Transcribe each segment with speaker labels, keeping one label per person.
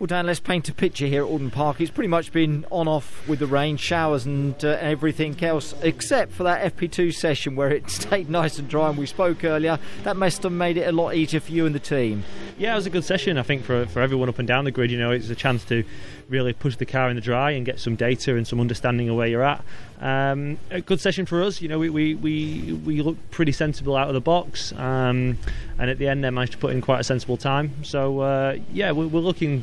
Speaker 1: Well, Dan, let's paint a picture here at Oulton Park. It's pretty much been on off with the rain, showers, and uh, everything else, except for that FP2 session where it stayed nice and dry. And we spoke earlier. That must have made it a lot easier for you and the team.
Speaker 2: Yeah, it was a good session. I think for for everyone up and down the grid. You know, it's a chance to really push the car in the dry and get some data and some understanding of where you're at. Um, a good session for us. You know, we we we, we look pretty sensible out of the box, um, and at the end, they managed to put in quite a sensible time. So uh, yeah, we're, we're looking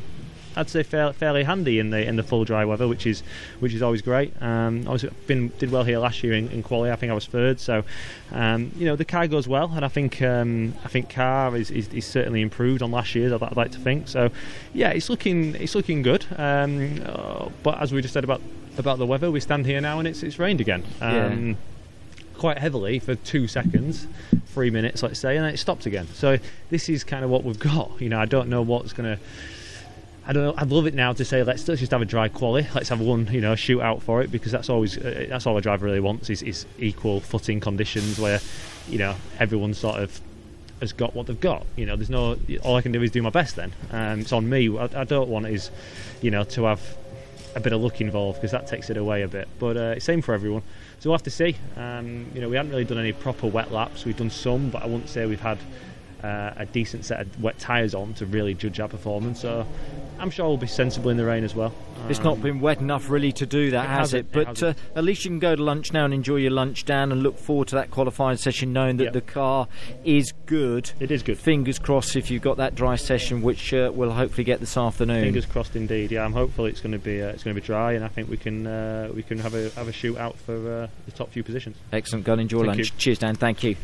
Speaker 2: I'd say fairly, fairly handy in the in the full dry weather, which is which is always great. Um, obviously, been did well here last year in, in quali. I think I was third, so um, you know the car goes well, and I think um, I think car is, is, is, certainly improved on last year. I'd, I'd, like to think so. Yeah, it's looking it's looking good. Um, uh, but as we just said about about the weather, we stand here now and it's it's rained again.
Speaker 1: Yeah
Speaker 2: um, quite heavily for two seconds, three minutes, let's say, and then it stopped again. So this is kind of what we've got. You know, I don't know what's going to I don't know. I'd love it now to say let's, let's just have a dry quali. Let's have one, you know, shootout for it because that's always uh, that's all a driver really wants is, is equal footing conditions where, you know, everyone sort of has got what they've got. You know, there's no. All I can do is do my best. Then um, it's on me. I, I don't want is, you know, to have a bit of luck involved because that takes it away a bit. But uh, same for everyone. So we'll have to see. Um, you know, we haven't really done any proper wet laps. We've done some, but I wouldn't say we've had uh, a decent set of wet tyres on to really judge our performance. So I'm sure we'll be sensible in the rain as well.
Speaker 1: It's not been wet enough really to do that,
Speaker 2: It
Speaker 1: has it?
Speaker 2: it
Speaker 1: But uh, at least you can go to lunch now and enjoy your lunch, Dan, and look forward to that qualifying session, knowing that
Speaker 2: Yep.
Speaker 1: the car is good.
Speaker 2: It is good.
Speaker 1: Fingers crossed if you've got that dry session, which uh, we'll hopefully get this afternoon.
Speaker 2: Fingers crossed, indeed. Yeah, I'm hopeful it's going to be uh, it's going to be dry, and I think we can uh, we can have a have a shootout for uh, the top few positions.
Speaker 1: Excellent. Go and enjoy
Speaker 2: Thank
Speaker 1: lunch.
Speaker 2: you.
Speaker 1: Cheers, Dan. Thank you.